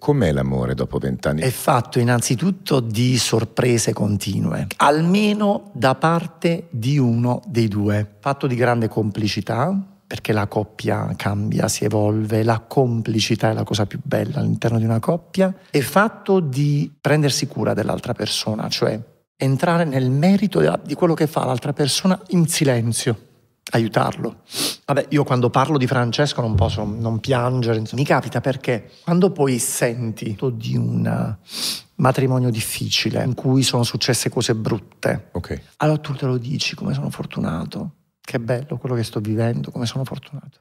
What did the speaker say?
Com'è l'amore dopo vent'anni? È fatto innanzitutto di sorprese continue, almeno da parte di uno dei due. Fatto di grande complicità, perché la coppia cambia, si evolve, la complicità è la cosa più bella all'interno di una coppia, è fatto di prendersi cura dell'altra persona, cioè entrare nel merito di quello che fa l'altra persona in silenzio, aiutarlo. Vabbè, io quando parlo di Francesco non posso non piangere, insomma. mi capita perché quando poi senti di un matrimonio difficile in cui sono successe cose brutte, okay. allora tu te lo dici come sono fortunato che bello quello che sto vivendo, come sono fortunato.